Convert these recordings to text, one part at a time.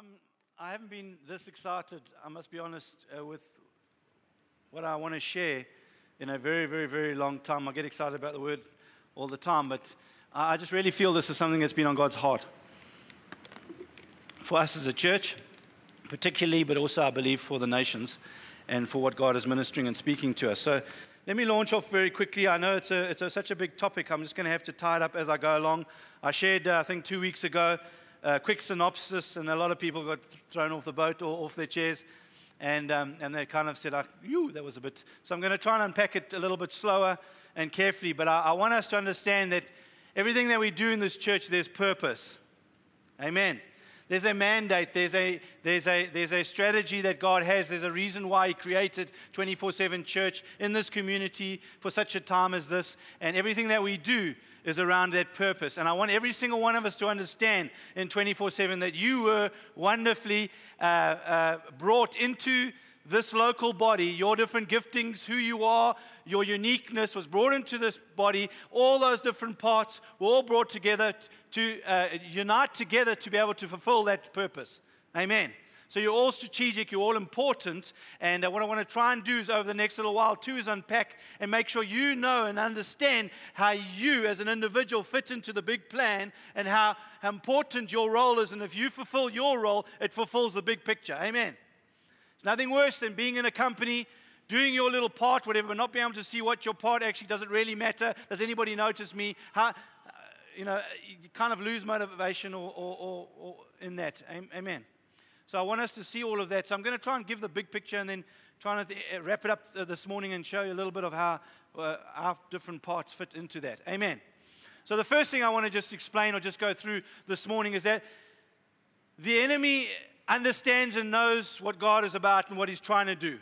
I'm, I haven't been this excited, I must be honest, uh, with what I want to share in a very, very, very long time. I get excited about the word all the time, but I just really feel this is something that's been on God's heart. For us as a church, particularly, but also I believe for the nations and for what God is ministering and speaking to us. So let me launch off very quickly. I know it's, a, it's a, such a big topic, I'm just going to have to tie it up as I go along. I shared, uh, I think, two weeks ago a quick synopsis, and a lot of people got thrown off the boat or off their chairs. And, um, and they kind of said, oh, "You, that was a bit." So I'm going to try and unpack it a little bit slower and carefully. But I, I want us to understand that everything that we do in this church, there's purpose. Amen. There's a mandate, there's a, there's, a, there's a strategy that God has, there's a reason why He created 24 7 church in this community for such a time as this. And everything that we do is around that purpose. And I want every single one of us to understand in 24 7 that you were wonderfully uh, uh, brought into this local body, your different giftings, who you are, your uniqueness was brought into this body. All those different parts were all brought together to uh, unite together to be able to fulfill that purpose. Amen. So you're all strategic, you're all important. And uh, what I want to try and do is over the next little while, too, is unpack and make sure you know and understand how you as an individual fit into the big plan and how, important your role is. And if you fulfill your role, it fulfills the big picture. Amen. It's nothing worse than being in a company doing your little part, whatever, but not being able to see what your part actually does it really matter. Does anybody notice me? How, uh, you know, you kind of lose motivation or, or, or, or in that. Amen. So I want us to see all of that. So I'm going to try and give the big picture and then try to uh, wrap it up uh, this morning and show you a little bit of how uh, our different parts fit into that. Amen. So the first thing I want to just explain or just go through this morning is that the enemy understands and knows what God is about and what he's trying to do.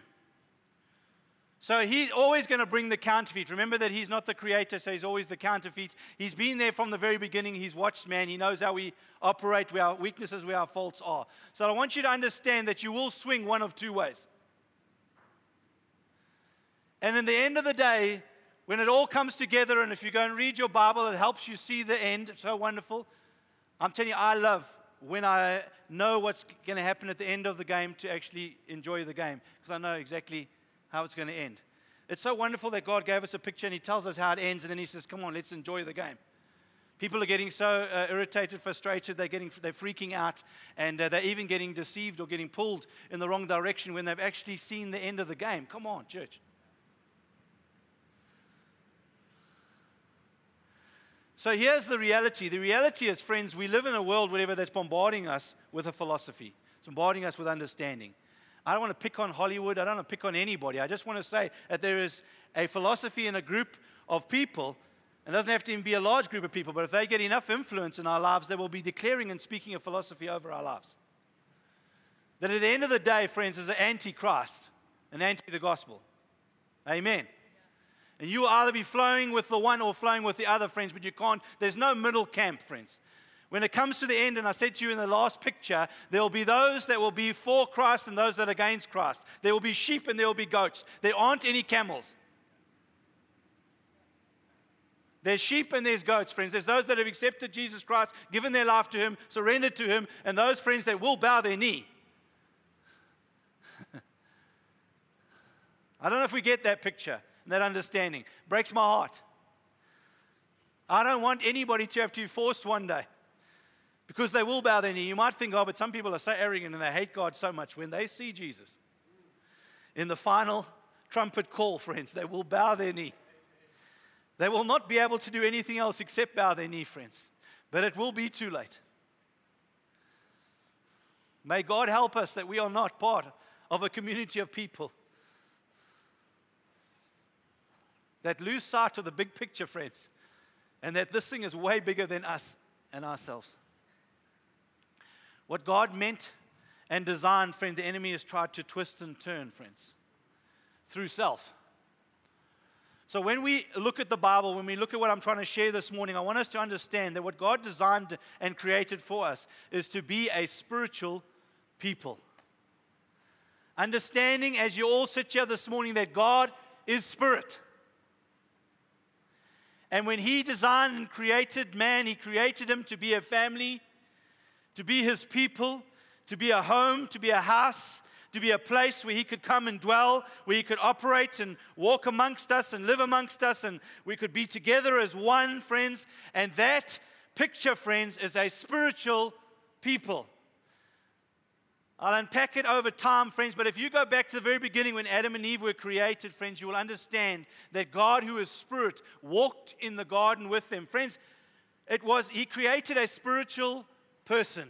So he's always going to bring the counterfeit. Remember that he's not the creator, so he's always the counterfeit. He's been there from the very beginning. He's watched man. He knows how we operate, where our weaknesses, where our faults are. So I want you to understand that you will swing one of two ways. And in the end of the day, when it all comes together, and if you go and read your Bible, it helps you see the end. It's so wonderful. I'm telling you, I love when I know what's going to happen at the end of the game to actually enjoy the game because I know exactly how it's going to end. It's so wonderful that God gave us a picture and He tells us how it ends, and then He says, Come on, let's enjoy the game. People are getting so uh, irritated, frustrated, they're, getting, they're freaking out, and uh, they're even getting deceived or getting pulled in the wrong direction when they've actually seen the end of the game. Come on, church. So here's the reality. The reality is, friends, we live in a world, whatever, that's bombarding us with a philosophy. It's bombarding us with understanding. I don't want to pick on Hollywood. I don't want to pick on anybody. I just want to say that there is a philosophy in a group of people. It doesn't have to even be a large group of people, but if they get enough influence in our lives, they will be declaring and speaking a philosophy over our lives. That at the end of the day, friends, is an antichrist and anti the gospel. Amen. And you will either be flowing with the one or flowing with the other, friends, but you can't. There's no middle camp, friends. When it comes to the end, and I said to you in the last picture, there will be those that will be for Christ and those that are against Christ. There will be sheep and there will be goats. There aren't any camels. There's sheep and there's goats, friends. There's those that have accepted Jesus Christ, given their life to Him, surrendered to Him, and those friends that will bow their knee. I don't know if we get that picture and that understanding. Breaks my heart. I don't want anybody to have to be forced one day because they will bow their knee. You might think, oh, but some people are so arrogant and they hate God so much when they see Jesus. In the final trumpet call, friends, they will bow their knee. They will not be able to do anything else except bow their knee, friends. But it will be too late. May God help us that we are not part of a community of people that lose sight of the big picture, friends, and that this thing is way bigger than us and ourselves. What God meant and designed, friend, the enemy has tried to twist and turn, friends, through self. So when we look at the Bible, when we look at what I'm trying to share this morning, I want us to understand that what God designed and created for us is to be a spiritual people. Understanding as you all sit here this morning that God is spirit. And when He designed and created man, He created him to be a family to be his people, to be a home, to be a house, to be a place where He could come and dwell, where He could operate and walk amongst us and live amongst us, and we could be together as one, friends. And that picture, friends, is a spiritual people. I'll unpack it over time, friends, but if you go back to the very beginning when Adam and Eve were created, friends, you will understand that God, who is spirit, walked in the garden with them. Friends, it was, He created a spiritual person.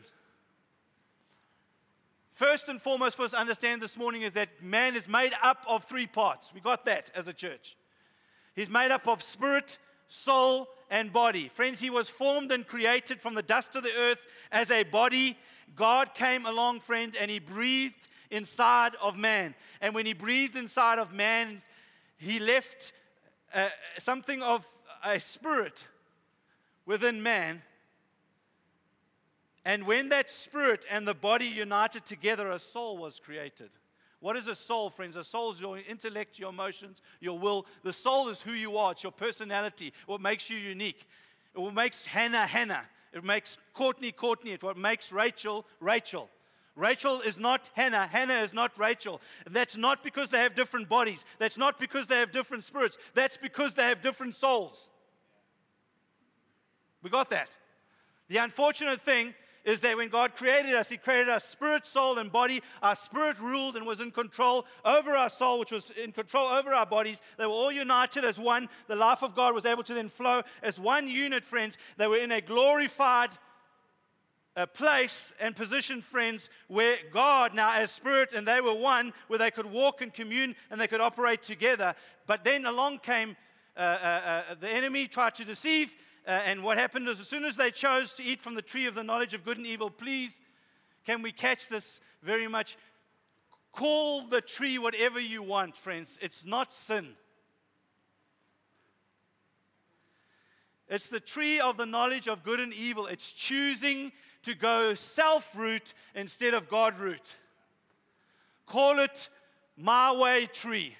First and foremost, for us to understand this morning is that man is made up of three parts. We got that as a church. He's made up of spirit, soul, and body. Friends, he was formed and created from the dust of the earth as a body. God came along, friends, and he breathed inside of man. And when he breathed inside of man, he left uh, something of a spirit within man and when that spirit and the body united together, a soul was created. What is a soul, friends? A soul is your intellect, your emotions, your will. The soul is who you are, it's your personality, what makes you unique. It what makes Hannah Hannah. It makes Courtney Courtney. It what makes Rachel Rachel. Rachel is not Hannah. Hannah is not Rachel. And that's not because they have different bodies. That's not because they have different spirits. That's because they have different souls. We got that. The unfortunate thing is that when God created us, He created our spirit, soul, and body. Our spirit ruled and was in control over our soul, which was in control over our bodies. They were all united as one. The life of God was able to then flow as one unit, friends. They were in a glorified a place and position, friends, where God, now as spirit, and they were one, where they could walk and commune and they could operate together. But then along came uh, uh, uh, the enemy, tried to deceive uh, and what happened is, as soon as they chose to eat from the tree of the knowledge of good and evil, please, can we catch this very much? Call the tree whatever you want, friends. It's not sin. It's the tree of the knowledge of good and evil. It's choosing to go self route instead of God route. Call it my way tree.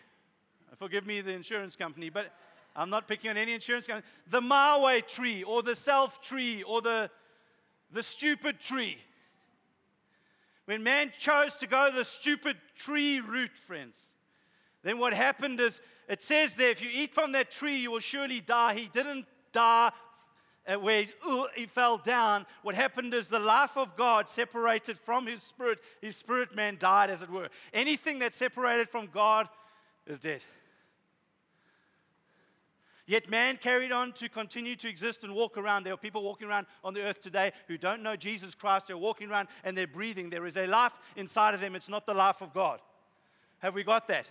Forgive me, the insurance company, but I'm not picking on any insurance company. The Maui tree or the self tree or the, the stupid tree. When man chose to go the stupid tree route, friends, then what happened is it says there, if you eat from that tree, you will surely die. He didn't die where uh, he fell down. What happened is the life of God separated from his spirit. His spirit man died, as it were. Anything that's separated from God is dead. Yet man carried on to continue to exist and walk around. There are people walking around on the earth today who don't know Jesus Christ. They're walking around and they're breathing. There is a life inside of them. It's not the life of God. Have we got that?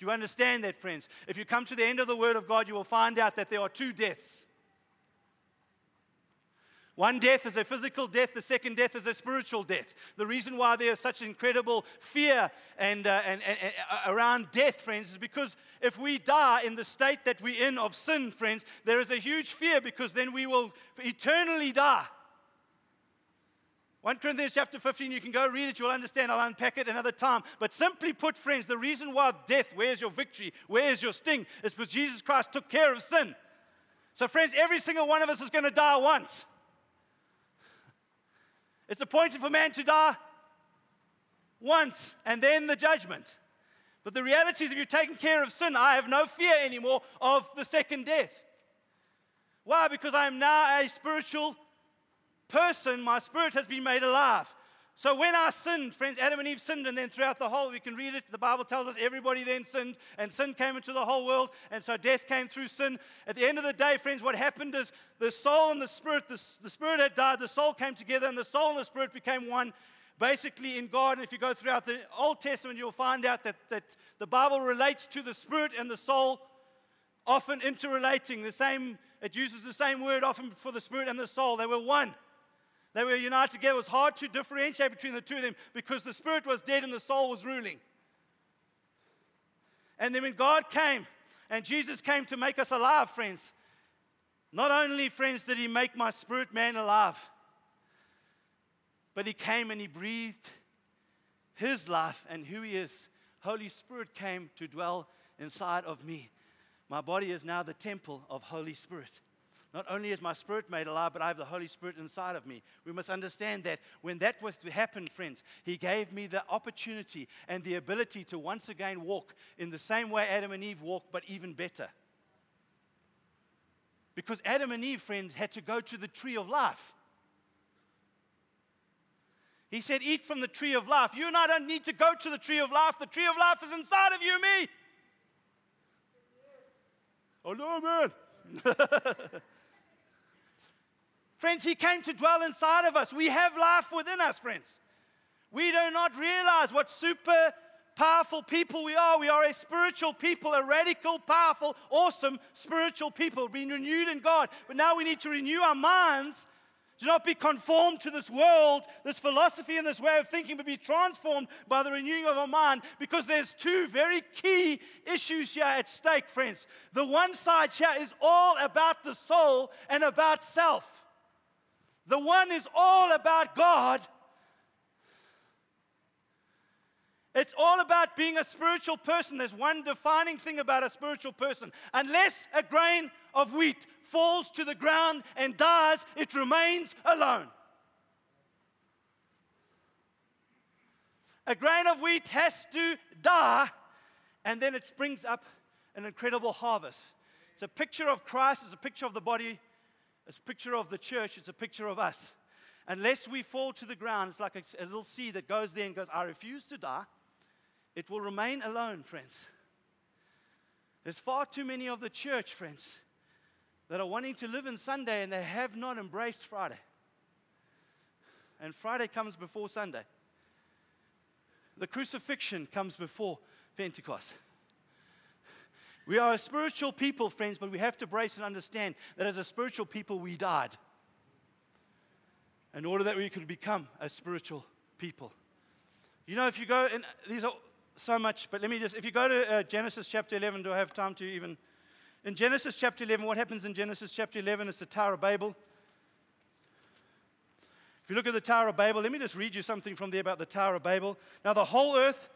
Do you understand that, friends? If you come to the end of the Word of God, you will find out that there are two deaths. One death is a physical death, the second death is a spiritual death. The reason why there is such incredible fear and, uh, and, and, and uh, around death, friends, is because if we die in the state that we're in of sin, friends, there is a huge fear because then we will eternally die. 1 Corinthians chapter 15, you can go read it, you'll understand. I'll unpack it another time. But simply put, friends, the reason why death, where's your victory, where's your sting, is because Jesus Christ took care of sin. So, friends, every single one of us is going to die once. It's appointed for man to die once and then the judgment. But the reality is, if you've taken care of sin, I have no fear anymore of the second death. Why? Because I am now a spiritual person. My spirit has been made alive. So when I sinned, friends, Adam and Eve sinned, and then throughout the whole, we can read it, the Bible tells us everybody then sinned, and sin came into the whole world, and so death came through sin. At the end of the day, friends, what happened is the soul and the spirit, the, the spirit had died, the soul came together, and the soul and the spirit became one, basically in God. And if you go throughout the Old Testament, you'll find out that, that the Bible relates to the spirit and the soul, often interrelating. The same, it uses the same word often for the spirit and the soul. They were one. They were united together. It was hard to differentiate between the two of them because the spirit was dead and the soul was ruling. And then when God came and Jesus came to make us alive, friends, not only, friends, did He make my spirit man alive, but He came and He breathed His life and who He is. Holy Spirit came to dwell inside of me. My body is now the temple of Holy Spirit. Not only is my spirit made alive, but I have the Holy Spirit inside of me. We must understand that when that was to happen, friends, He gave me the opportunity and the ability to once again walk in the same way Adam and Eve walked, but even better. Because Adam and Eve, friends, had to go to the tree of life. He said, Eat from the tree of life. You and I don't need to go to the tree of life. The tree of life is inside of you me. Oh, no, man. friends, He came to dwell inside of us. We have life within us, friends. We do not realize what super powerful people we are. We are a spiritual people, a radical, powerful, awesome spiritual people, being renewed in God. But now we need to renew our minds do not be conformed to this world, this philosophy, and this way of thinking, but be transformed by the renewing of our mind because there's two very key issues here at stake, friends. The one side here is all about the soul and about self, the one is all about God. It's all about being a spiritual person. There's one defining thing about a spiritual person. Unless a grain of wheat falls to the ground and dies, it remains alone. A grain of wheat has to die, and then it brings up an incredible harvest. It's a picture of Christ, it's a picture of the body, it's a picture of the church, it's a picture of us. Unless we fall to the ground, it's like a, a little seed that goes there and goes, I refuse to die. It will remain alone, friends. There's far too many of the church, friends, that are wanting to live in Sunday and they have not embraced Friday. And Friday comes before Sunday. The crucifixion comes before Pentecost. We are a spiritual people, friends, but we have to brace and understand that as a spiritual people, we died in order that we could become a spiritual people. You know, if you go, and these are so much, but let me just, if you go to uh, Genesis chapter 11, do I have time to even in Genesis chapter 11, what happens in Genesis chapter 11? It's the Tower of Babel. If you look at the Tower of Babel, let me just read you something from there about the Tower of Babel. Now, the whole earth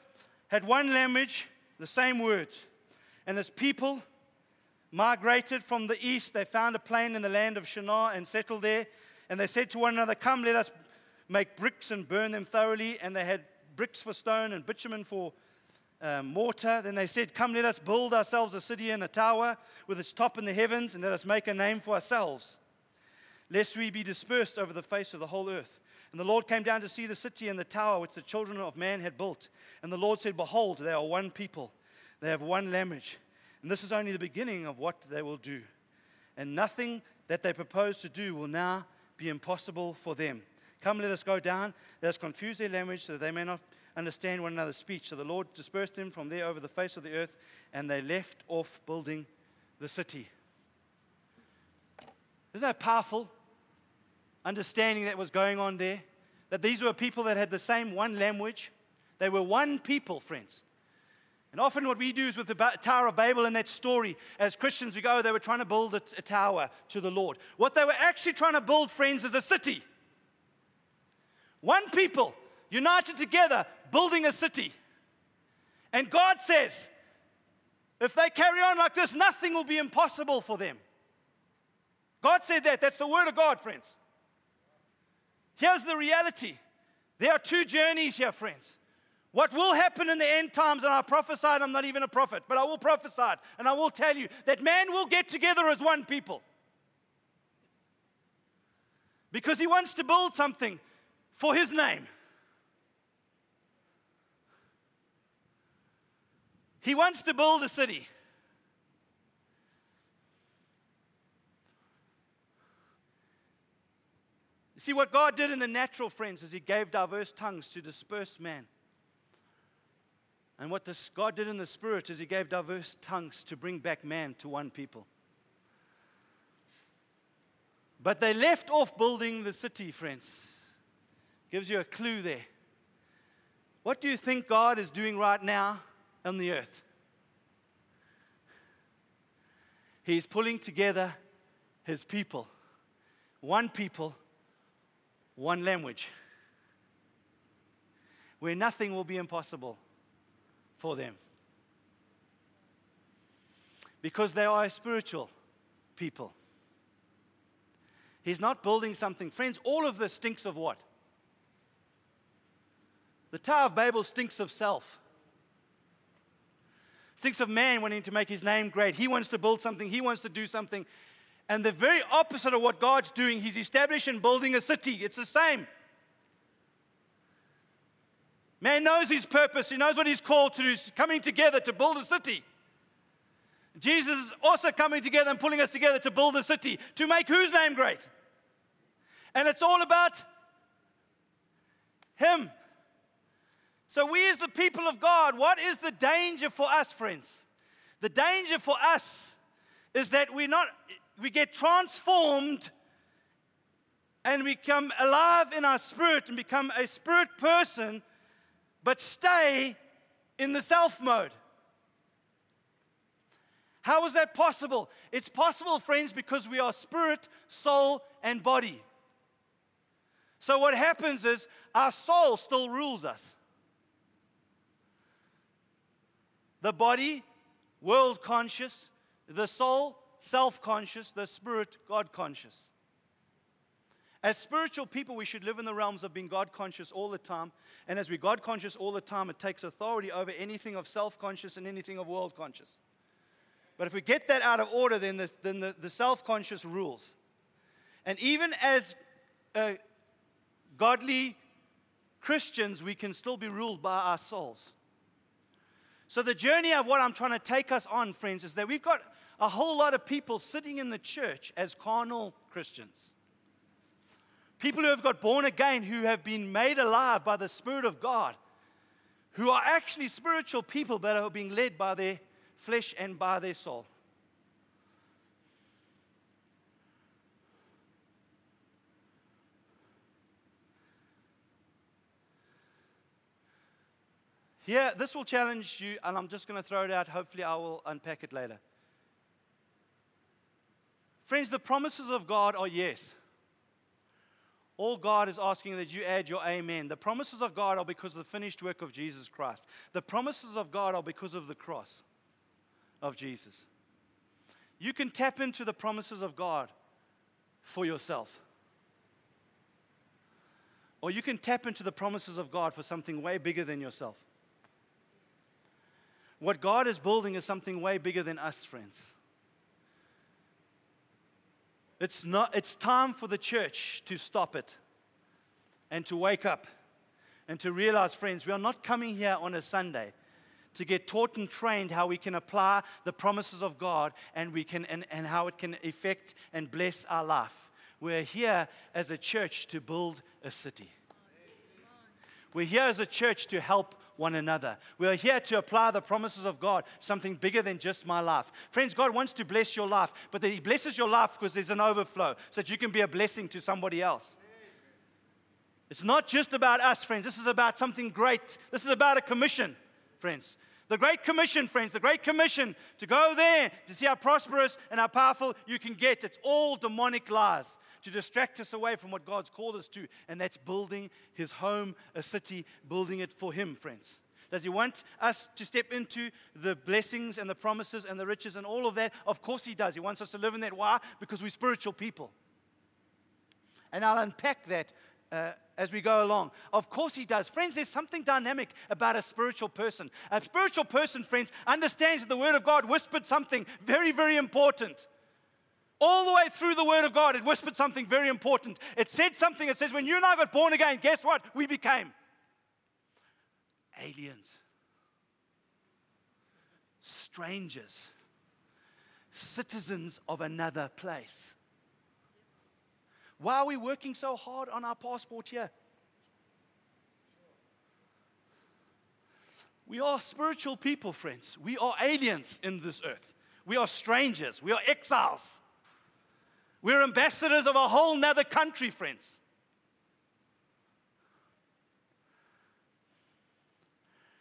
had one language, the same words. And as people migrated from the east, they found a plain in the land of Shinar and settled there. And they said to one another, Come, let us make bricks and burn them thoroughly. And they had bricks for stone and bitumen for uh, mortar. Then they said, Come, let us build ourselves a city and a tower with its top in the heavens, and let us make a name for ourselves, lest we be dispersed over the face of the whole earth. And the Lord came down to see the city and the tower which the children of man had built. And the Lord said, Behold, they are one people, they have one language. And this is only the beginning of what they will do. And nothing that they propose to do will now be impossible for them. Come, let us go down, let us confuse their language so that they may not understand one another's speech. So the Lord dispersed them from there over the face of the earth, and they left off building the city. Isn't that powerful? Understanding that was going on there. That these were people that had the same one language. They were one people, friends. And often, what we do is with the Tower of Babel and that story, as Christians, we go, they were trying to build a, a tower to the Lord. What they were actually trying to build, friends, is a city. One people united together, building a city. And God says, if they carry on like this, nothing will be impossible for them. God said that. That's the word of God, friends. Here's the reality there are two journeys here, friends. What will happen in the end times, and I prophesied, I'm not even a prophet, but I will prophesy it, and I will tell you that man will get together as one people. Because he wants to build something for his name. He wants to build a city. You see, what God did in the natural, friends, is He gave diverse tongues to disperse man. And what this God did in the spirit is He gave diverse tongues to bring back man to one people. But they left off building the city, friends. Gives you a clue there. What do you think God is doing right now? On the earth. He's pulling together his people. One people, one language. Where nothing will be impossible for them. Because they are a spiritual people. He's not building something. Friends, all of this stinks of what? The Tower of Babel stinks of self. Stinks of man wanting to make his name great. He wants to build something, he wants to do something. And the very opposite of what God's doing, he's establishing building a city. It's the same. Man knows his purpose, he knows what he's called to do. He's coming together to build a city. Jesus is also coming together and pulling us together to build a city, to make whose name great? And it's all about Him. So, we as the people of God, what is the danger for us, friends? The danger for us is that we not we get transformed and we come alive in our spirit and become a spirit person, but stay in the self mode. How is that possible? It's possible, friends, because we are spirit, soul, and body. So, what happens is our soul still rules us. The body, world conscious, the soul, self conscious, the spirit, God conscious. As spiritual people, we should live in the realms of being God conscious all the time. And as we God conscious all the time, it takes authority over anything of self conscious and anything of world conscious. But if we get that out of order, then the, then the, the self conscious rules. And even as uh, godly Christians, we can still be ruled by our souls. So, the journey of what I'm trying to take us on, friends, is that we've got a whole lot of people sitting in the church as carnal Christians. People who have got born again, who have been made alive by the Spirit of God, who are actually spiritual people but are being led by their flesh and by their soul. Here, this will challenge you, and I'm just going to throw it out. Hopefully, I will unpack it later. Friends, the promises of God are yes. All God is asking that you add your amen. The promises of God are because of the finished work of Jesus Christ. The promises of God are because of the cross of Jesus. You can tap into the promises of God for yourself. Or you can tap into the promises of God for something way bigger than yourself. What God is building is something way bigger than us, friends. It's, not, it's time for the church to stop it and to wake up and to realize, friends, we are not coming here on a Sunday to get taught and trained how we can apply the promises of God and, we can, and, and how it can affect and bless our life. We're here as a church to build a city. We're here as a church to help one another. We're here to apply the promises of God, something bigger than just my life. Friends, God wants to bless your life, but that He blesses your life because there's an overflow so that you can be a blessing to somebody else. It's not just about us, friends. This is about something great. This is about a commission friends. The Great Commission, friends, the Great Commission to go there to see how prosperous and how powerful you can get. It's all demonic lies to distract us away from what God's called us to, and that's building His home, a city, building it for Him, friends. Does He want us to step into the blessings and the promises and the riches and all of that? Of course He does. He wants us to live in that. Why? Because we're spiritual people. And I'll unpack that uh, as we go along. Of course, he does. Friends, there's something dynamic about a spiritual person. A spiritual person, friends, understands that the Word of God whispered something very, very important. All the way through the Word of God, it whispered something very important. It said something. It says, when you and I got born again, guess what? We became aliens, strangers, citizens of another place. Why are we working so hard on our passport here? We are spiritual people, friends. We are aliens in this earth. We are strangers. We are exiles. We're ambassadors of a whole nother country, friends.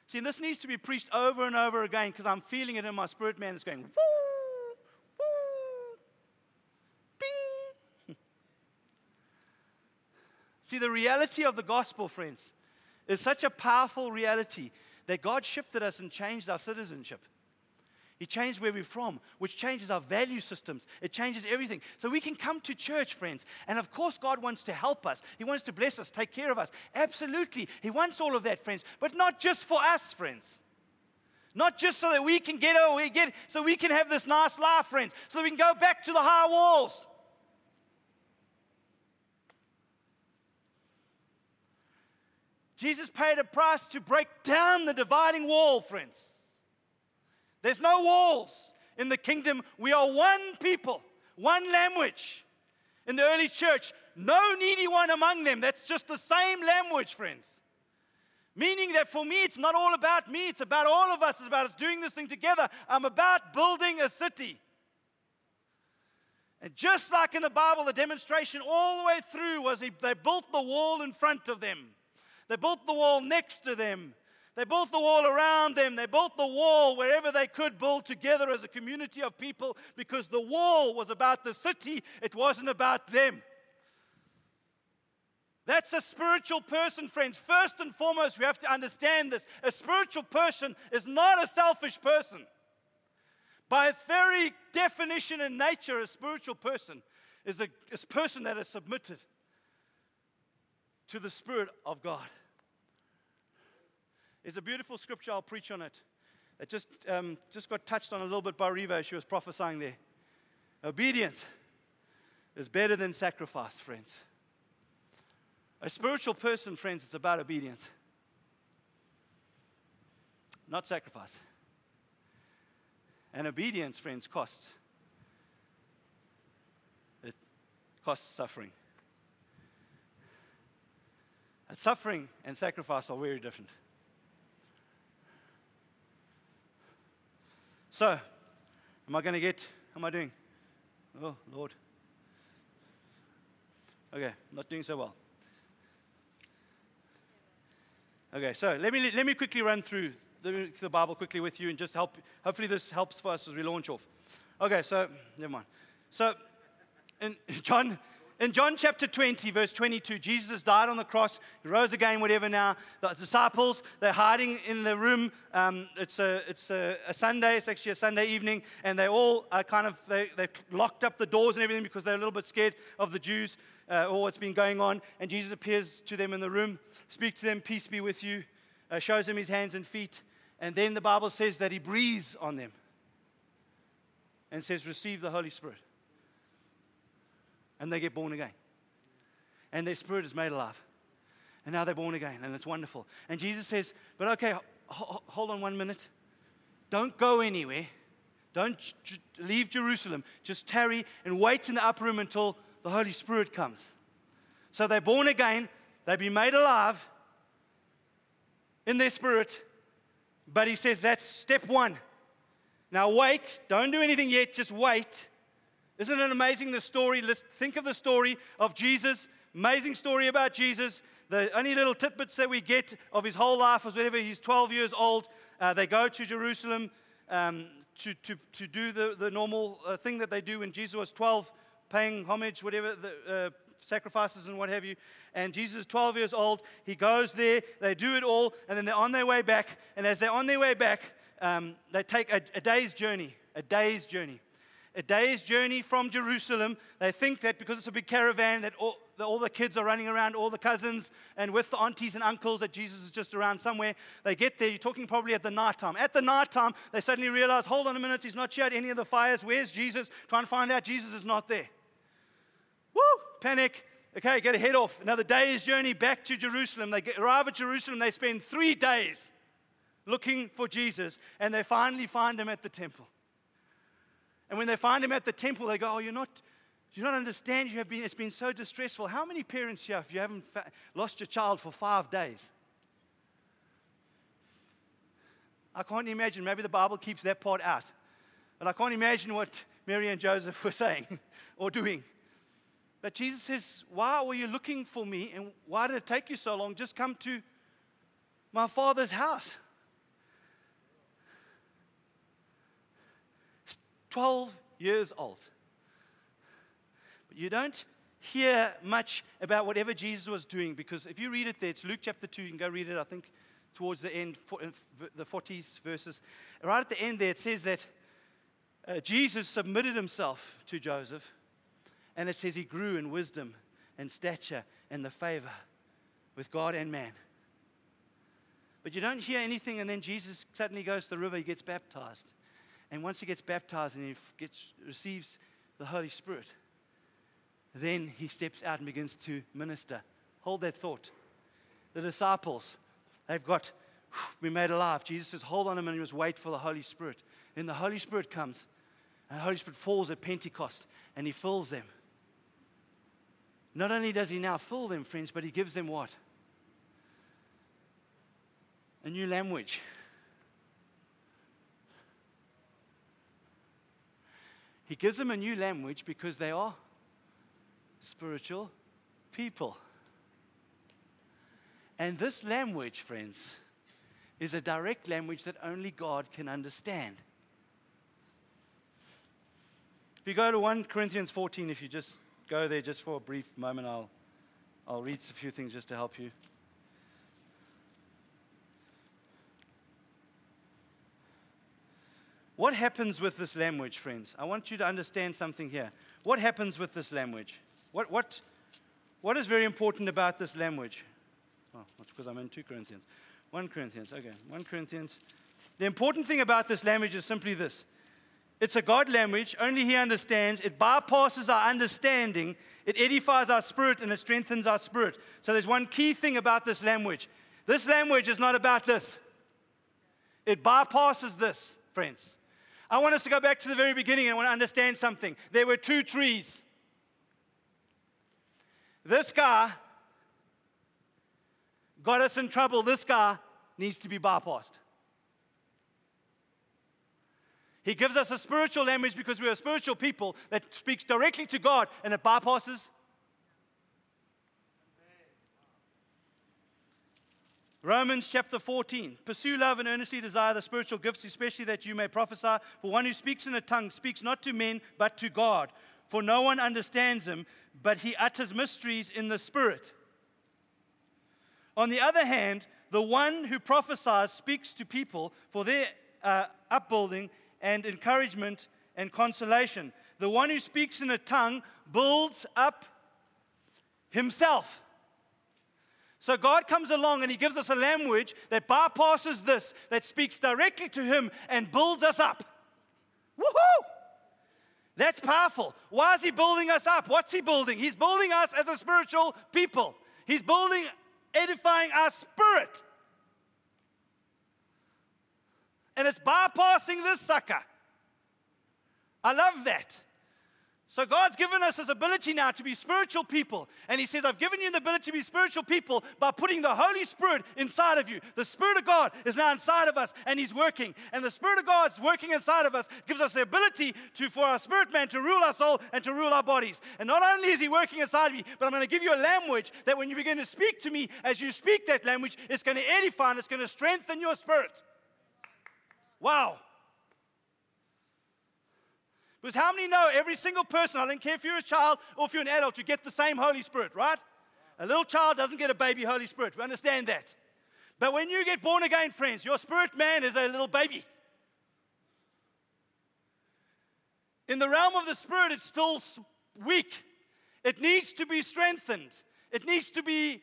See, and this needs to be preached over and over again because I'm feeling it in my spirit, man. It's going, woo! Woo, bing. See, the reality of the gospel, friends, is such a powerful reality that God shifted us and changed our citizenship. He changed where we're from, which changes our value systems. It changes everything. So we can come to church, friends. And of course, God wants to help us. He wants to bless us, take care of us. Absolutely. He wants all of that, friends. But not just for us, friends. Not just so that we can get we get, so we can have this nice life, friends. So that we can go back to the high walls. Jesus paid a price to break down the dividing wall, friends. There's no walls in the kingdom. We are one people, one language. In the early church, no needy one among them. That's just the same language, friends. Meaning that for me, it's not all about me, it's about all of us. It's about us doing this thing together. I'm about building a city. And just like in the Bible, the demonstration all the way through was they built the wall in front of them, they built the wall next to them, they built the wall around them. They built the wall wherever they could build together as a community of people because the wall was about the city, it wasn't about them. That's a spiritual person, friends. First and foremost, we have to understand this. A spiritual person is not a selfish person. By its very definition and nature, a spiritual person is a, is a person that is submitted to the Spirit of God. There's a beautiful scripture, I'll preach on it. It just, um, just got touched on a little bit by Riva as she was prophesying there. Obedience is better than sacrifice, friends. A spiritual person, friends, it's about obedience, not sacrifice. And obedience, friends, costs. It costs suffering. And suffering and sacrifice are very different. So, am I going to get, how am I doing? Oh, Lord. Okay, not doing so well. Okay, so let me, let me quickly run through the, the Bible quickly with you and just help. Hopefully, this helps for us as we launch off. Okay, so, never mind. So, in John, in John chapter 20, verse 22, Jesus died on the cross. He rose again, whatever now. The disciples, they're hiding in the room. Um, it's a, it's a, a, Sunday. It's actually a Sunday evening. And they all are kind of, they, they locked up the doors and everything because they're a little bit scared of the Jews uh, or what's been going on. And Jesus appears to them in the room, speaks to them, peace be with you, uh, shows them his hands and feet. And then the Bible says that he breathes on them and says, receive the Holy Spirit and they get born again. And their spirit is made alive. And now they're born again, and it's wonderful. And Jesus says, But okay, ho- hold on one minute. Don't go anywhere. Don't j- leave Jerusalem. Just tarry and wait in the upper room until the Holy Spirit comes. So they're born again, they've been made alive in their spirit. But he says that's step one. Now wait, don't do anything yet, just wait isn't it amazing the story? Let's think of the story of Jesus. Amazing story about Jesus. The only little tidbits that we get of his whole life was whenever he's 12 years old, uh, they go to Jerusalem um, to, to, to do the, the normal uh, thing that they do when Jesus was 12, paying homage, whatever, the, uh, sacrifices and what have you. And Jesus is 12 years old. He goes there, they do it all, and then they're on their way back. And as they're on their way back, um, they take a, a day's journey, a day's journey a day's journey from Jerusalem. They think that because it's a big caravan, that all, that all, the kids are running around, all the cousins, and with the aunties and uncles, that Jesus is just around somewhere. They get there, you're talking probably at the night time. At the night time, they suddenly realize, hold on a minute, he's not here at any of the fires. Where's Jesus? Trying to find out Jesus is not there. Woo! Panic. Okay, get a head off. Another day's journey back to Jerusalem. They get, arrive at Jerusalem, they spend three days looking for Jesus, and they finally find him at the temple. And when they find him at the temple, they go, Oh, you're not, you don't understand. You have been, it's been so distressful. How many parents here, if you haven't fa- lost your child for five days? I can't imagine. Maybe the Bible keeps that part out. But I can't imagine what Mary and Joseph were saying or doing. But Jesus says, Why were you looking for me? And why did it take you so long? Just come to my father's house. 12 years old. But you don't hear much about whatever Jesus was doing because if you read it there, it's Luke chapter 2. You can go read it, I think, towards the end, the 40s verses. Right at the end there, it says that uh, Jesus submitted himself to Joseph, and it says he grew in wisdom and stature and the favor with God and man. But you don't hear anything, and then Jesus suddenly goes to the river, he gets baptized. And once he gets baptized and he gets, receives the Holy Spirit, then he steps out and begins to minister. Hold that thought. The disciples, they've got been made alive. Jesus says, Hold on a minute, just wait for the Holy Spirit. Then the Holy Spirit comes, and the Holy Spirit falls at Pentecost, and he fills them. Not only does he now fill them, friends, but he gives them what? A new language. He gives them a new language because they are spiritual people. And this language, friends, is a direct language that only God can understand. If you go to 1 Corinthians 14, if you just go there just for a brief moment, I'll, I'll read a few things just to help you. What happens with this language, friends? I want you to understand something here. What happens with this language? What, what, what is very important about this language? Oh, that's because I'm in 2 Corinthians. 1 Corinthians, okay. 1 Corinthians. The important thing about this language is simply this it's a God language, only He understands. It bypasses our understanding, it edifies our spirit, and it strengthens our spirit. So there's one key thing about this language. This language is not about this, it bypasses this, friends. I want us to go back to the very beginning and I want to understand something. There were two trees. This guy got us in trouble. This guy needs to be bypassed. He gives us a spiritual language because we're a spiritual people that speaks directly to God and it bypasses Romans chapter 14. Pursue love and earnestly desire the spiritual gifts, especially that you may prophesy. For one who speaks in a tongue speaks not to men, but to God. For no one understands him, but he utters mysteries in the Spirit. On the other hand, the one who prophesies speaks to people for their uh, upbuilding and encouragement and consolation. The one who speaks in a tongue builds up himself. So God comes along and He gives us a language that bypasses this, that speaks directly to Him and builds us up. Woohoo! That's powerful. Why is He building us up? What's He building? He's building us as a spiritual people, He's building, edifying our spirit. And it's bypassing this sucker. I love that. So God's given us this ability now to be spiritual people. And He says, I've given you the ability to be spiritual people by putting the Holy Spirit inside of you. The Spirit of God is now inside of us and He's working. And the Spirit of God's working inside of us gives us the ability to, for our spirit man to rule our soul and to rule our bodies. And not only is He working inside of me, but I'm going to give you a language that when you begin to speak to me, as you speak that language, it's going to edify and it's going to strengthen your spirit. Wow. Because how many know every single person, I don't care if you're a child or if you're an adult, you get the same Holy Spirit, right? A little child doesn't get a baby Holy Spirit. We understand that. But when you get born again, friends, your spirit man is a little baby. In the realm of the spirit, it's still weak. It needs to be strengthened. It needs to be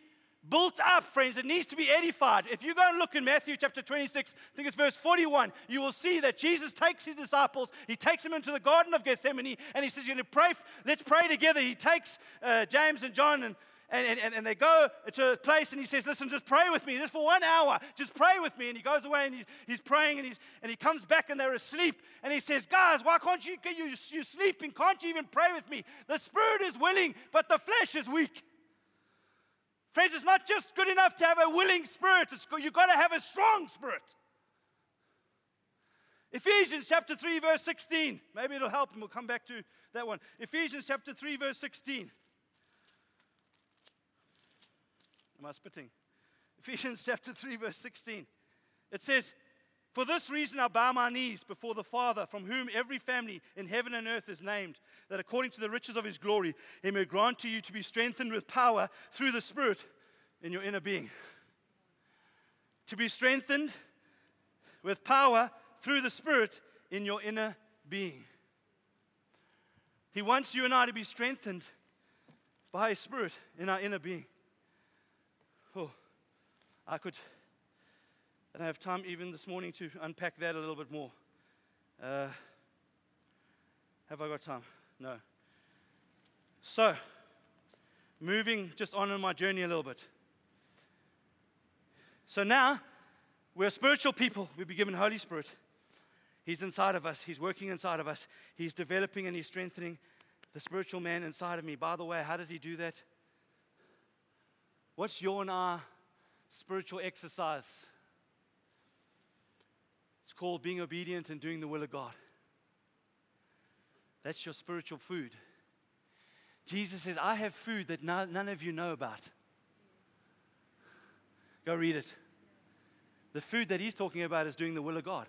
built up, friends. It needs to be edified. If you go and look in Matthew chapter 26, I think it's verse 41, you will see that Jesus takes his disciples, he takes them into the Garden of Gethsemane, and he says, You're going to pray, let's pray together. He takes uh, James and John and and, and, and, they go to a place and he says, Listen, just pray with me, just for one hour, just pray with me. And he goes away and he's, he's praying and, he's, and he comes back and they're asleep. And he says, Guys, why can't you, you, you're sleeping? Can't you even pray with me? The spirit is willing, but the flesh is weak. Friends, it's not just good enough to have a willing spirit, it's, you've got to have a strong spirit. Ephesians chapter 3, verse 16. Maybe it'll help, and we'll come back to that one. Ephesians chapter 3, verse 16. Am I spitting? Ephesians chapter 3, verse 16. It says, For this reason I bow my knees before the Father, from whom every family in heaven and earth is named that according to the riches of his glory, he may grant to you to be strengthened with power through the Spirit in your inner being. To be strengthened with power through the Spirit in your inner being. He wants you and I to be strengthened by His Spirit in our inner being. Oh, I could, I don't have time even this morning to unpack that a little bit more. Uh, have I got time? No. So, moving just on in my journey a little bit. So now, we're spiritual people. We've been given Holy Spirit. He's inside of us. He's working inside of us. He's developing and he's strengthening the spiritual man inside of me. By the way, how does he do that? What's your and our spiritual exercise? It's called being obedient and doing the will of God. That's your spiritual food. Jesus says, I have food that none of you know about. Go read it. The food that he's talking about is doing the will of God.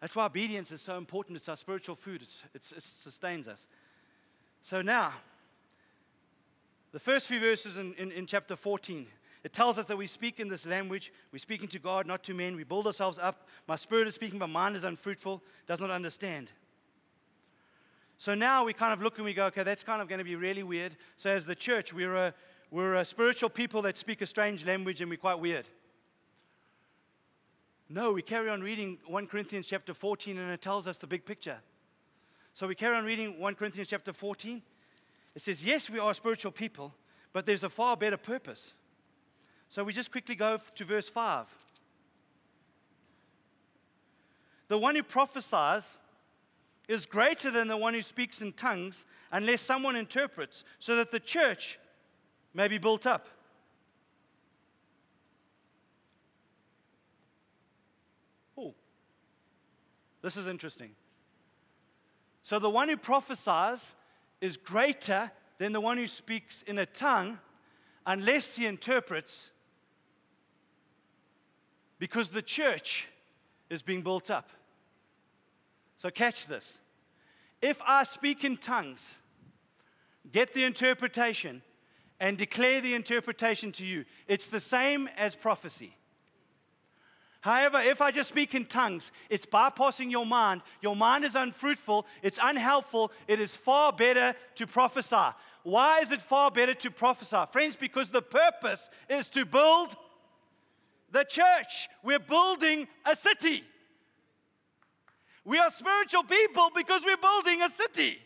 That's why obedience is so important. It's our spiritual food, it's, it's, it sustains us. So now, the first few verses in, in, in chapter 14, it tells us that we speak in this language. We're speaking to God, not to men. We build ourselves up. My spirit is speaking, but mine is unfruitful, does not understand. So now we kind of look and we go, okay, that's kind of going to be really weird. So as the church, we're a, we're a spiritual people that speak a strange language and we're quite weird. No, we carry on reading 1 Corinthians chapter 14 and it tells us the big picture. So we carry on reading 1 Corinthians chapter 14. It says, yes, we are spiritual people, but there's a far better purpose. So we just quickly go to verse 5. The one who prophesies is greater than the one who speaks in tongues unless someone interprets, so that the church may be built up. Oh, this is interesting. So the one who prophesies is greater than the one who speaks in a tongue unless he interprets, because the church is being built up. So, catch this. If I speak in tongues, get the interpretation, and declare the interpretation to you, it's the same as prophecy. However, if I just speak in tongues, it's bypassing your mind. Your mind is unfruitful, it's unhelpful. It is far better to prophesy. Why is it far better to prophesy? Friends, because the purpose is to build the church. We're building a city. We are spiritual people because we're building a city.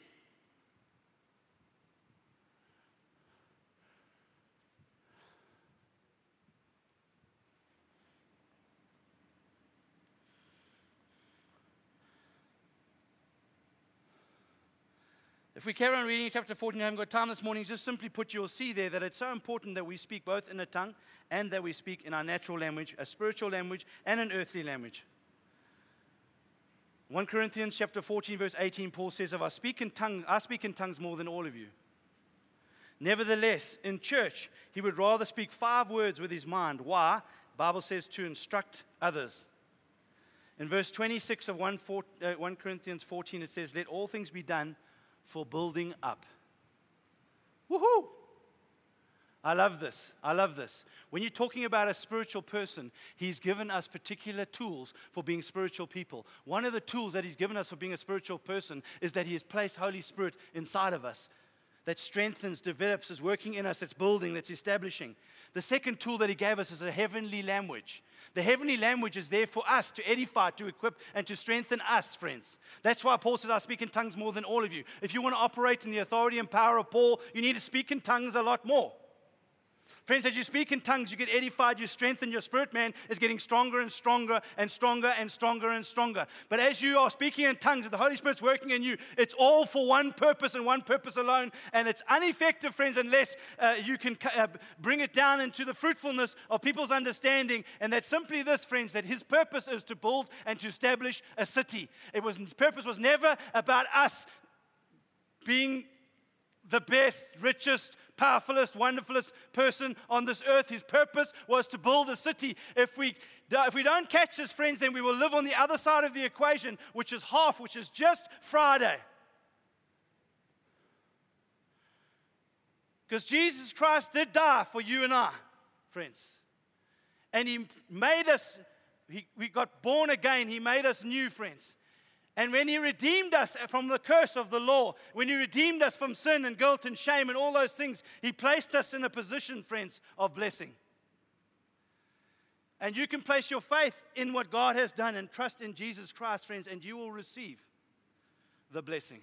If we carry on reading chapter 14, I haven't got time this morning, just simply put, you'll see there that it's so important that we speak both in a tongue and that we speak in our natural language, a spiritual language, and an earthly language. 1 Corinthians chapter 14, verse 18, Paul says, If I speak in tongues, I speak in tongues more than all of you. Nevertheless, in church, he would rather speak five words with his mind. Why? Bible says to instruct others. In verse 26 of 1, 4, uh, 1 Corinthians 14, it says, Let all things be done for building up. Woohoo! I love this. I love this. When you're talking about a spiritual person, He's given us particular tools for being spiritual people. One of the tools that He's given us for being a spiritual person is that He has placed Holy Spirit inside of us that strengthens, develops, is working in us, that's building, that's establishing. The second tool that He gave us is a heavenly language. The heavenly language is there for us to edify, to equip, and to strengthen us, friends. That's why Paul says, I speak in tongues more than all of you. If you want to operate in the authority and power of Paul, you need to speak in tongues a lot more. Friends, as you speak in tongues, you get edified, you strengthen, your spirit man is getting stronger and stronger and stronger and stronger and stronger. But as you are speaking in tongues, the Holy Spirit's working in you, it's all for one purpose and one purpose alone. And it's ineffective, friends, unless uh, you can uh, bring it down into the fruitfulness of people's understanding. And that's simply this, friends, that his purpose is to build and to establish a city. It was, his purpose was never about us being the best, richest, powerfulest, wonderfulest person on this earth. His purpose was to build a city. If we, if we don't catch this, friends, then we will live on the other side of the equation, which is half, which is just Friday. Because Jesus Christ did die for you and I, friends. And He made us, he, we got born again. He made us new, friends. And when He redeemed us from the curse of the law, when He redeemed us from sin and guilt and shame and all those things, He placed us in a position, friends, of blessing. And you can place your faith in what God has done and trust in Jesus Christ, friends, and you will receive the blessing.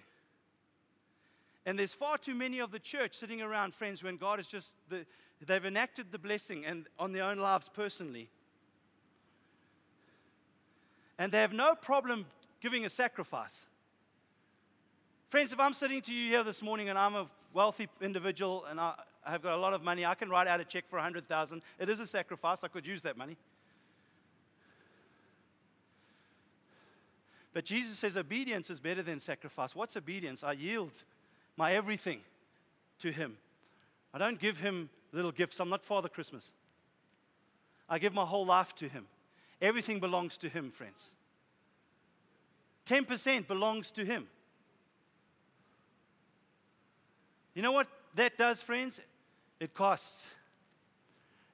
And there's far too many of the church sitting around, friends, when God is just, the, they've enacted the blessing and on their own lives personally. And they have no problem giving a sacrifice. Friends, if I'm sitting to you here this morning and I'm a wealthy individual and I have got a lot of money, I can write out a check for 100,000. It is a sacrifice. I could use that money. But Jesus says obedience is better than sacrifice. What's obedience? I yield my everything to Him. I don't give Him little gifts. I'm not Father Christmas. I give my whole life to Him. Everything belongs to Him, friends. 10% belongs to Him. You know what that does, friends? It costs.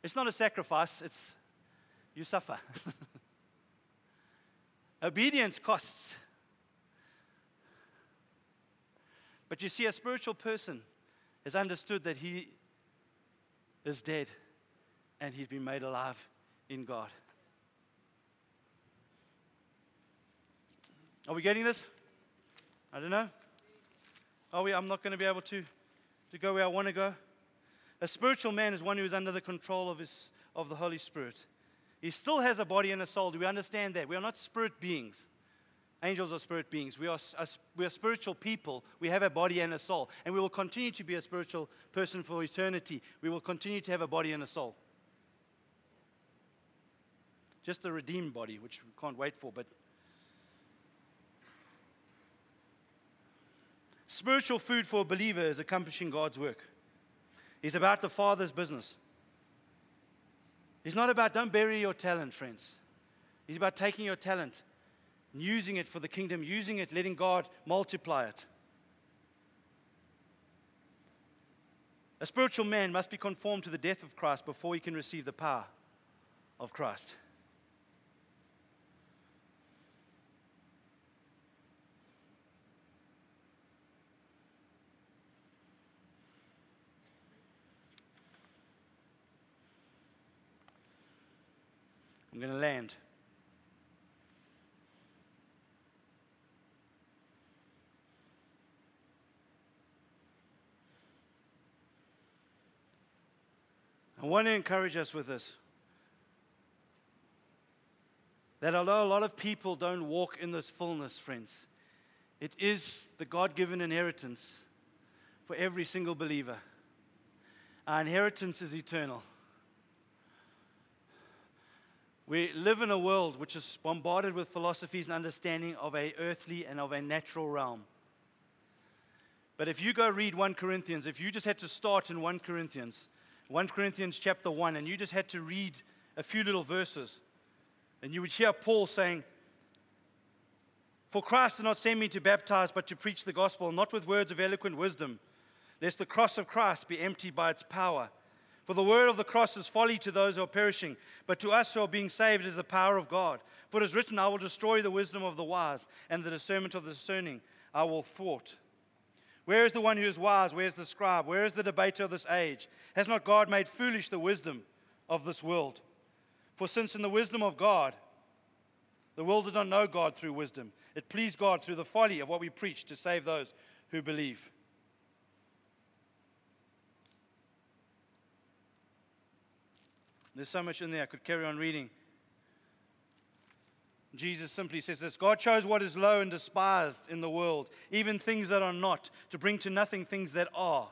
It's not a sacrifice, it's you suffer. Obedience costs. But you see, a spiritual person has understood that he is dead and he's been made alive in God. Are we getting this? I don't know. Are we? I'm not going to be able to, to go where I want to go. A spiritual man is one who is under the control of, his, of the Holy Spirit. He still has a body and a soul. Do we understand that? We are not spirit beings. Angels are spirit beings. We are, we are spiritual people. We have a body and a soul. And we will continue to be a spiritual person for eternity. We will continue to have a body and a soul. Just a redeemed body, which we can't wait for, but Spiritual food for a believer is accomplishing God's work. He's about the Father's business. He's not about don't bury your talent, friends. He's about taking your talent and using it for the kingdom, using it, letting God multiply it. A spiritual man must be conformed to the death of Christ before he can receive the power of Christ. I'm going to land. I want to encourage us with this. That although a lot of people don't walk in this fullness, friends, it is the God given inheritance for every single believer. Our inheritance is eternal. We live in a world which is bombarded with philosophies and understanding of a earthly and of a natural realm. But if you go read 1 Corinthians, if you just had to start in 1 Corinthians, 1 Corinthians chapter 1, and you just had to read a few little verses, and you would hear Paul saying, For Christ did not send me to baptize, but to preach the gospel, not with words of eloquent wisdom, lest the cross of Christ be emptied by its power. For the word of the cross is folly to those who are perishing, but to us who are being saved is the power of God. For it is written, I will destroy the wisdom of the wise, and the discernment of the discerning I will thwart. Where is the one who is wise? Where is the scribe? Where is the debater of this age? Has not God made foolish the wisdom of this world? For since in the wisdom of God, the world did not know God through wisdom, it pleased God through the folly of what we preach to save those who believe. There's so much in there. I could carry on reading. Jesus simply says this God chose what is low and despised in the world, even things that are not, to bring to nothing things that are,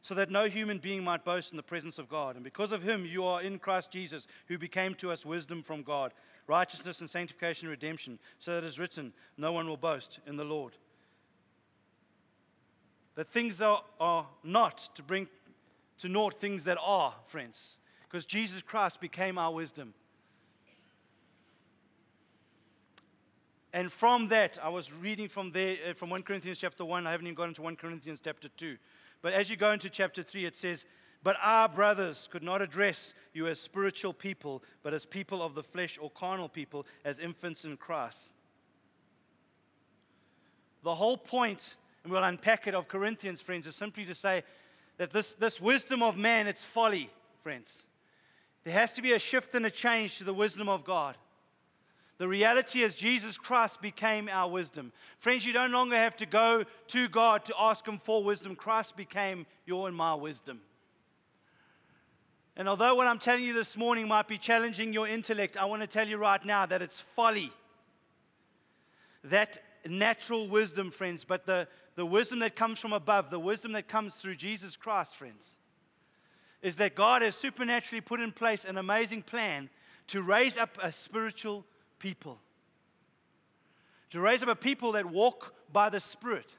so that no human being might boast in the presence of God. And because of him, you are in Christ Jesus, who became to us wisdom from God, righteousness and sanctification and redemption, so that it is written, No one will boast in the Lord. That things are, are not to bring to naught things that are, friends, because Jesus Christ became our wisdom. And from that, I was reading from there, uh, from 1 Corinthians chapter 1. I haven't even gone into 1 Corinthians chapter 2. But as you go into chapter 3, it says, But our brothers could not address you as spiritual people, but as people of the flesh or carnal people, as infants in Christ. The whole point, and we'll unpack it, of Corinthians, friends, is simply to say that this, this wisdom of man, it's folly, friends. There has to be a shift and a change to the wisdom of God. The reality is, Jesus Christ became our wisdom. Friends, you don't longer have to go to God to ask Him for wisdom. Christ became your and my wisdom. And although what I'm telling you this morning might be challenging your intellect, I want to tell you right now that it's folly. That natural wisdom, friends, but the, the wisdom that comes from above, the wisdom that comes through Jesus Christ, friends, is that God has supernaturally put in place an amazing plan to raise up a spiritual people. To raise up a people that walk by the Spirit.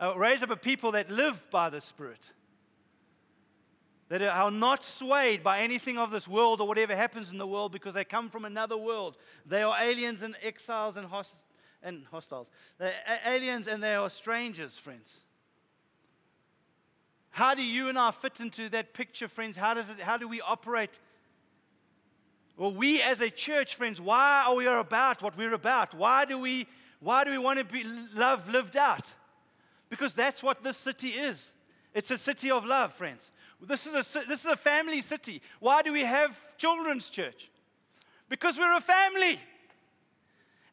Uh, raise up a people that live by the Spirit that are not swayed by anything of this world or whatever happens in the world because they come from another world. They are aliens and exiles and, host- and hostiles. They're aliens and they are strangers, friends. How do you and I fit into that picture, friends? How, does it, how do we operate? Well, we as a church, friends, why are we about what we're about? Why do we, why do we want to be love lived out? Because that's what this city is. It's a city of love, friends. This is, a, this is a family city. Why do we have children's church? Because we're a family.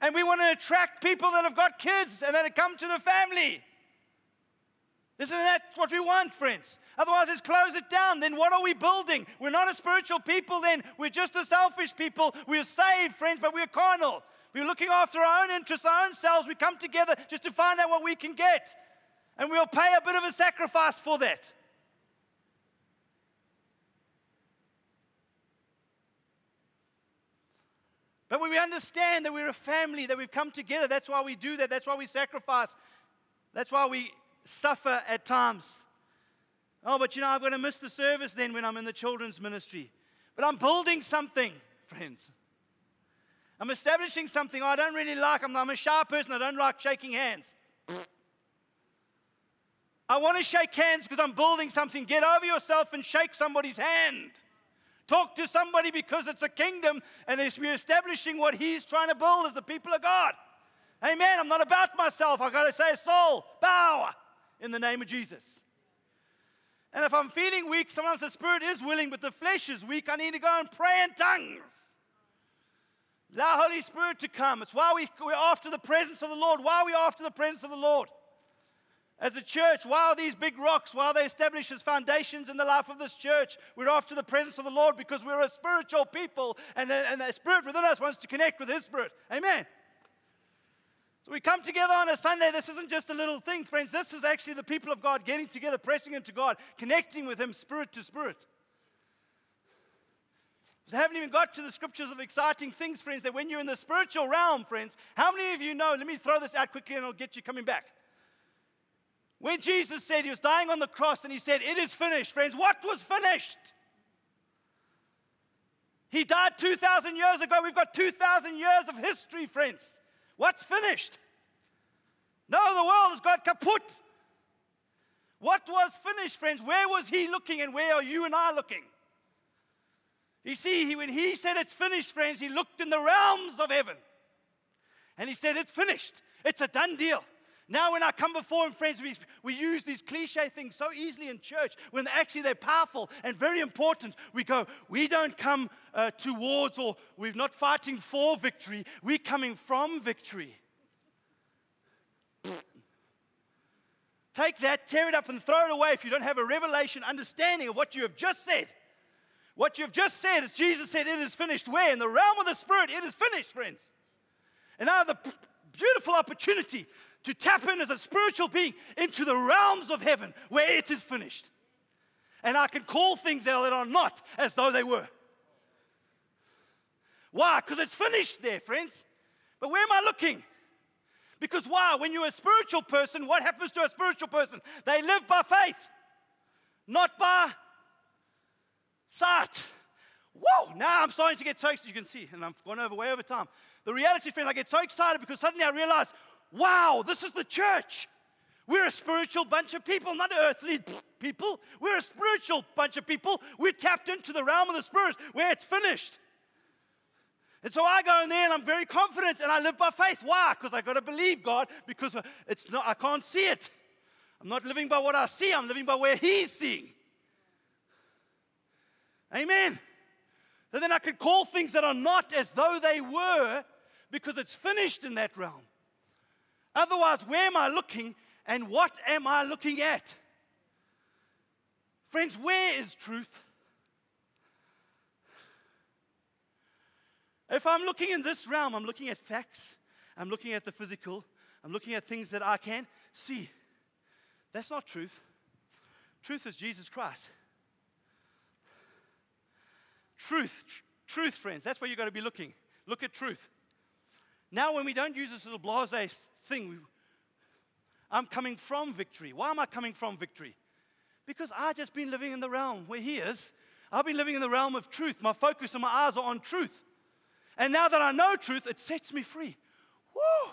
And we want to attract people that have got kids and that have come to the family. Isn't that what we want, friends? Otherwise, let's close it down. Then what are we building? We're not a spiritual people, then. We're just a selfish people. We're saved, friends, but we're carnal. We're looking after our own interests, our own selves. We come together just to find out what we can get. And we'll pay a bit of a sacrifice for that. But when we understand that we're a family, that we've come together, that's why we do that. That's why we sacrifice. That's why we suffer at times. Oh, but you know, I'm going to miss the service then when I'm in the children's ministry. But I'm building something, friends. I'm establishing something I don't really like. I'm, I'm a shy person. I don't like shaking hands. I want to shake hands because I'm building something. Get over yourself and shake somebody's hand. Talk to somebody because it's a kingdom and we're establishing what He's trying to build as the people of God. Amen. I'm not about myself. I've got to say, soul, power in the name of Jesus. And if I'm feeling weak, sometimes the spirit is willing, but the flesh is weak. I need to go and pray in tongues. Allow Holy Spirit to come. It's why we, we're after the presence of the Lord. Why are we after the presence of the Lord? As a church, while these big rocks, while they establish as foundations in the life of this church, we're after the presence of the Lord because we're a spiritual people and the, and the Spirit within us wants to connect with His Spirit. Amen. So we come together on a Sunday. This isn't just a little thing, friends. This is actually the people of God getting together, pressing into God, connecting with Him spirit to spirit. I haven't even got to the scriptures of exciting things, friends, that when you're in the spiritual realm, friends, how many of you know? Let me throw this out quickly and I'll get you coming back. When Jesus said he was dying on the cross and he said, It is finished, friends, what was finished? He died 2,000 years ago. We've got 2,000 years of history, friends. What's finished? No, the world has got kaput. What was finished, friends? Where was he looking and where are you and I looking? You see, he, when he said it's finished, friends, he looked in the realms of heaven. And he said, It's finished. It's a done deal. Now, when I come before Him, friends, we, we use these cliche things so easily in church when actually they're powerful and very important. We go, we don't come uh, towards or we're not fighting for victory, we're coming from victory. Take that, tear it up, and throw it away if you don't have a revelation understanding of what you have just said. What you've just said is Jesus said, It is finished. Where? In the realm of the Spirit, it is finished, friends. And now the beautiful opportunity to tap in as a spiritual being into the realms of heaven where it is finished. And I can call things that are not as though they were. Why? Because it's finished there, friends. But where am I looking? Because why? When you're a spiritual person, what happens to a spiritual person? They live by faith, not by sight. Whoa, now I'm starting to get so excited. You can see, and I've gone over way over time. The reality, friend, I get so excited because suddenly I realize wow, this is the church. We're a spiritual bunch of people, not earthly people. We're a spiritual bunch of people. We're tapped into the realm of the spirit where it's finished. And so I go in there and I'm very confident and I live by faith. Why? Because I got to believe God because it's not, I can't see it. I'm not living by what I see, I'm living by where He's seeing. Amen. And then I could call things that are not as though they were because it's finished in that realm. Otherwise, where am I looking and what am I looking at? Friends, where is truth? If I'm looking in this realm, I'm looking at facts, I'm looking at the physical, I'm looking at things that I can see. That's not truth. Truth is Jesus Christ. Truth, tr- truth, friends, that's where you've got to be looking. Look at truth. Now, when we don't use this little blase thing, I'm coming from victory. Why am I coming from victory? Because I've just been living in the realm where He is. I've been living in the realm of truth. My focus and my eyes are on truth. And now that I know truth, it sets me free. Woo!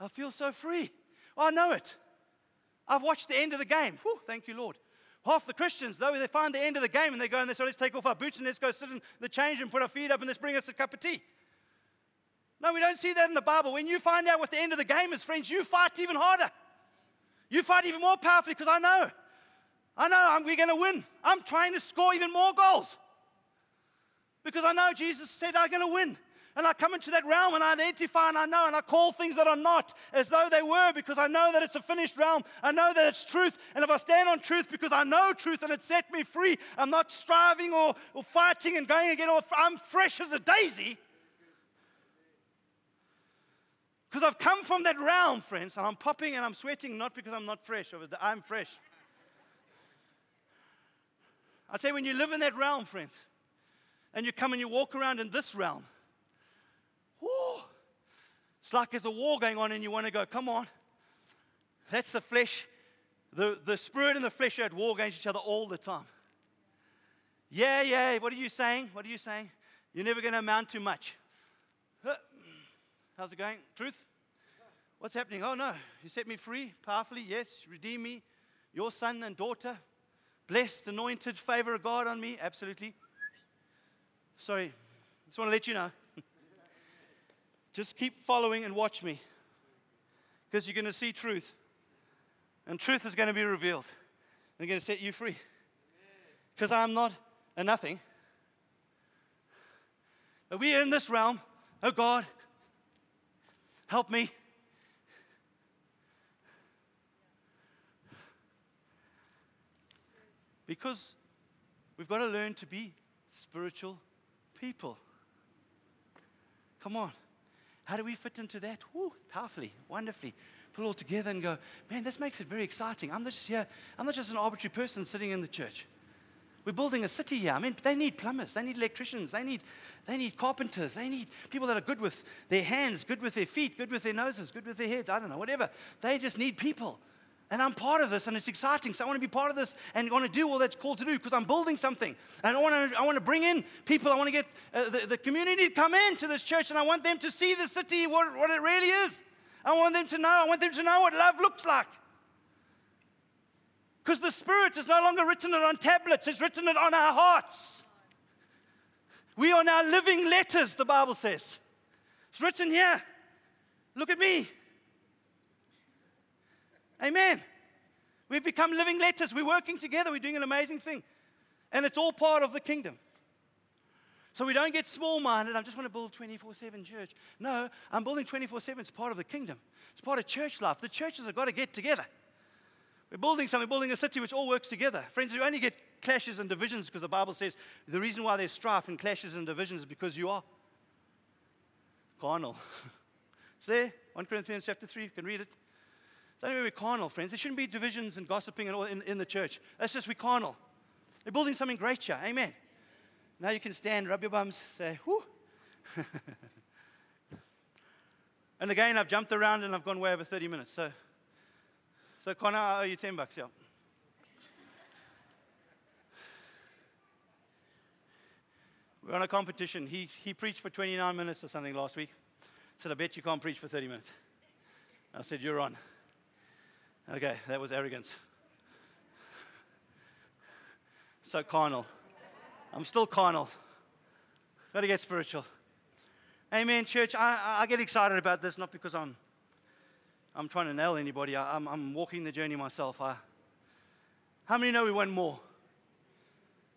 I feel so free. I know it. I've watched the end of the game. Whew, thank you, Lord. Half the Christians, though, they find the end of the game and they go and they say, let's take off our boots and let's go sit in the change and put our feet up and let's bring us a cup of tea. No, we don't see that in the Bible. When you find out what the end of the game is, friends, you fight even harder. You fight even more powerfully because I know. I know I'm, we're going to win. I'm trying to score even more goals because I know Jesus said I'm going to win. And I come into that realm and I identify and I know and I call things that are not as though they were because I know that it's a finished realm. I know that it's truth. And if I stand on truth because I know truth and it set me free, I'm not striving or, or fighting and going again. I'm fresh as a daisy. Because I've come from that realm, friends, and I'm popping and I'm sweating not because I'm not fresh, I'm fresh. I tell you, when you live in that realm, friends, and you come and you walk around in this realm, whoo, it's like there's a war going on and you want to go, come on. That's the flesh. The, the spirit and the flesh are at war against each other all the time. Yeah, yeah, what are you saying? What are you saying? You're never going to amount to much. How's it going? Truth? What's happening? Oh no, you set me free powerfully. Yes, redeem me. Your son and daughter. Blessed, anointed, favor of God on me. Absolutely. Sorry, just want to let you know. just keep following and watch me because you're going to see truth. And truth is going to be revealed. I'm going to set you free. Because I'm not a nothing. But we are in this realm. Oh God, Help me. Because we've got to learn to be spiritual people. Come on. How do we fit into that? Woo, powerfully, wonderfully. Put it all together and go, man, this makes it very exciting. I'm just here, I'm not just an arbitrary person sitting in the church. We're building a city here. I mean, they need plumbers, they need electricians, they need, they need carpenters, they need people that are good with their hands, good with their feet, good with their noses, good with their heads. I don't know, whatever. They just need people. And I'm part of this, and it's exciting. So I want to be part of this and I want to do all that's called to do because I'm building something. And I want to, I want to bring in people. I want to get uh, the, the community to come into this church, and I want them to see the city, what, what it really is. I want them to know. I want them to know what love looks like. Because the Spirit is no longer written it on tablets, it's written it on our hearts. We are now living letters, the Bible says. It's written here. Look at me. Amen. We've become living letters. We're working together. We're doing an amazing thing. And it's all part of the kingdom. So we don't get small minded. I just want to build 24 7 church. No, I'm building 24 7. It's part of the kingdom, it's part of church life. The churches have got to get together. We're building something, building a city which all works together. Friends, you only get clashes and divisions because the Bible says the reason why there's strife and clashes and divisions is because you are carnal. it's there, 1 Corinthians chapter 3, you can read it. It's only we're carnal, friends. There shouldn't be divisions and gossiping and all in, in the church. That's just we're carnal. We're building something great here. Amen. Now you can stand, rub your bums, say, whoo. and again, I've jumped around and I've gone way over 30 minutes. So so Connor, I owe you 10 bucks, yeah. We're on a competition. He, he preached for 29 minutes or something last week. I said, I bet you can't preach for 30 minutes. I said, You're on. Okay, that was arrogance. So carnal. I'm still carnal. Got to get spiritual. Amen, church. I, I get excited about this not because I'm, I'm trying to nail anybody. I, am I'm, I'm walking the journey myself. I, how many know we want more?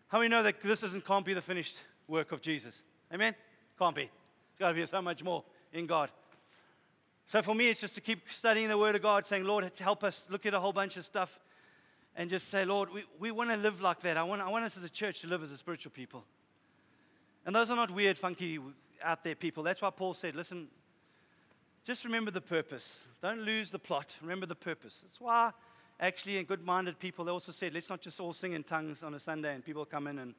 How many know that this isn't, can't be the finished work of Jesus? Amen? Can't be. There's got to be so much more in God. So for me, it's just to keep studying the Word of God, saying, Lord, help us look at a whole bunch of stuff and just say, Lord, we, we want to live like that. I want, I want us as a church to live as a spiritual people. And those are not weird, funky, out there people. That's why Paul said, listen, just remember the purpose. Don't lose the plot. Remember the purpose. That's why, actually, in good minded people, they also said, let's not just all sing in tongues on a Sunday and people come in and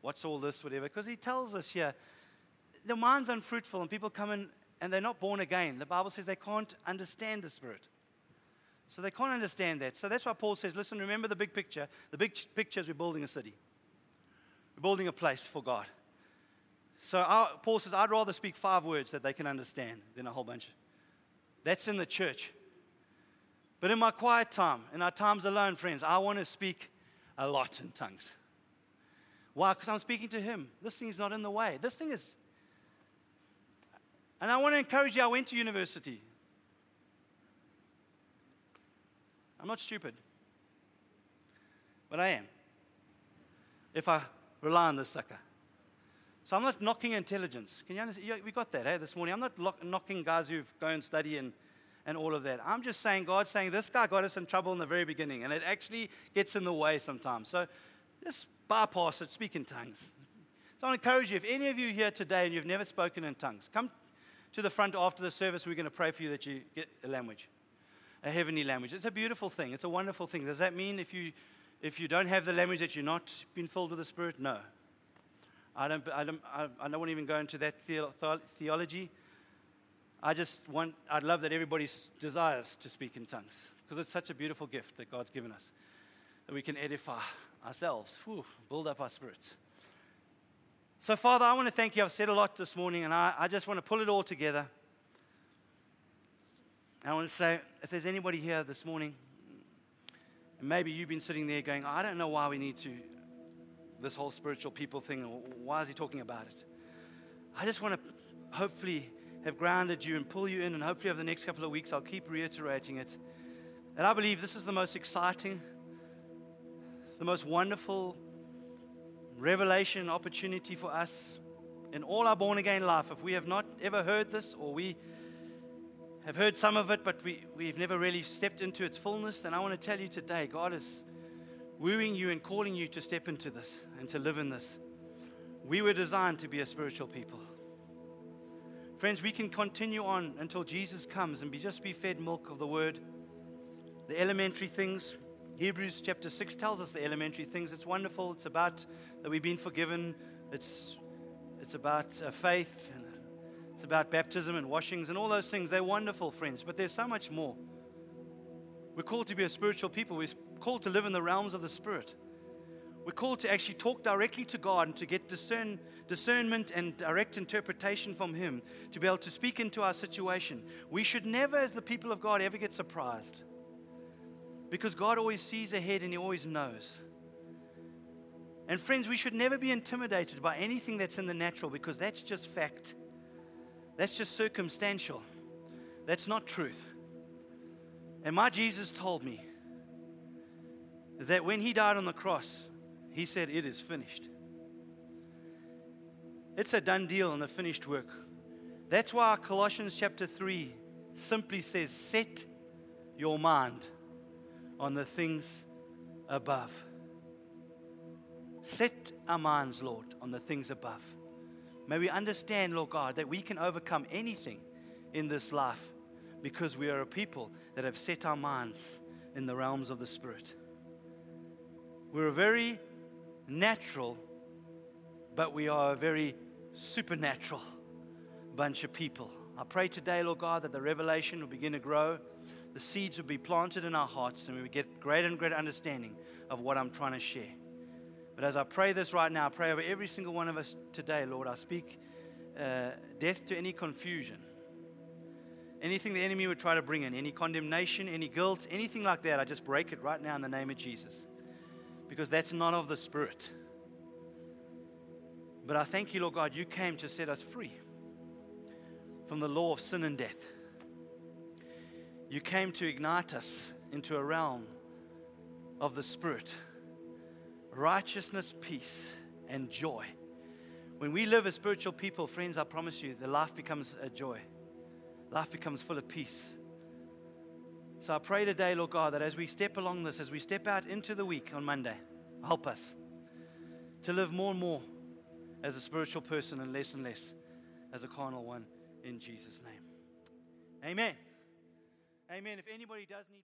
what's all this, whatever. Because he tells us here, the mind's unfruitful and people come in and they're not born again. The Bible says they can't understand the Spirit. So they can't understand that. So that's why Paul says, listen, remember the big picture. The big picture is we're building a city, we're building a place for God. So our, Paul says, I'd rather speak five words that they can understand than a whole bunch. That's in the church. But in my quiet time, in our times alone, friends, I want to speak a lot in tongues. Why? Because I'm speaking to Him. This thing is not in the way. This thing is and I want to encourage you, I went to university. I'm not stupid, but I am. If I rely on this sucker. So I'm not knocking intelligence. Can you understand? We got that, hey, this morning. I'm not lo- knocking guys who go and study and, and all of that. I'm just saying, God's saying this guy got us in trouble in the very beginning, and it actually gets in the way sometimes. So just bypass it, speak in tongues. So I encourage you, if any of you here today and you've never spoken in tongues, come to the front after the service. We're going to pray for you that you get a language, a heavenly language. It's a beautiful thing. It's a wonderful thing. Does that mean if you, if you don't have the language that you're not been filled with the Spirit? No. I don't, I don't, I don't want to even go into that theology. I just want, I'd love that everybody desires to speak in tongues because it's such a beautiful gift that God's given us that we can edify ourselves, whew, build up our spirits. So, Father, I want to thank you. I've said a lot this morning, and I, I just want to pull it all together. And I want to say, if there's anybody here this morning, and maybe you've been sitting there going, I don't know why we need to, this whole spiritual people thing, why is he talking about it? I just want to hopefully have grounded you and pull you in, and hopefully over the next couple of weeks, I'll keep reiterating it. And I believe this is the most exciting, the most wonderful revelation opportunity for us in all our born again life. If we have not ever heard this, or we have heard some of it, but we, we've never really stepped into its fullness, then I want to tell you today God is wooing you and calling you to step into this and to live in this. We were designed to be a spiritual people. Friends, we can continue on until Jesus comes and be, just be fed milk of the word, the elementary things, Hebrews chapter 6 tells us the elementary things. It's wonderful. It's about that we've been forgiven. It's, it's about uh, faith. And it's about baptism and washings and all those things. They're wonderful, friends. But there's so much more. We're called to be a spiritual people. We're called to live in the realms of the Spirit. We're called to actually talk directly to God and to get discern, discernment and direct interpretation from Him, to be able to speak into our situation. We should never, as the people of God, ever get surprised. Because God always sees ahead and He always knows. And friends, we should never be intimidated by anything that's in the natural because that's just fact. That's just circumstantial. That's not truth. And my Jesus told me that when He died on the cross, He said, It is finished. It's a done deal and a finished work. That's why Colossians chapter 3 simply says, Set your mind on the things above. Set our minds, Lord, on the things above. May we understand, Lord God, that we can overcome anything in this life because we are a people that have set our minds in the realms of the Spirit. We're a very natural, but we are a very supernatural bunch of people. I pray today, Lord God, that the revelation will begin to grow the seeds will be planted in our hearts and we would get greater and greater understanding of what I'm trying to share. But as I pray this right now, I pray over every single one of us today, Lord. I speak uh, death to any confusion, Anything the enemy would try to bring in, any condemnation, any guilt, anything like that, I just break it right now in the name of Jesus. Because that's not of the Spirit. But I thank you, Lord God, you came to set us free from the law of sin and death. You came to ignite us into a realm of the Spirit righteousness, peace, and joy. When we live as spiritual people, friends, I promise you, the life becomes a joy. Life becomes full of peace. So I pray today, Lord God, that as we step along this, as we step out into the week on Monday, help us to live more and more as a spiritual person and less and less as a carnal one in Jesus' name. Amen. Amen. If anybody does need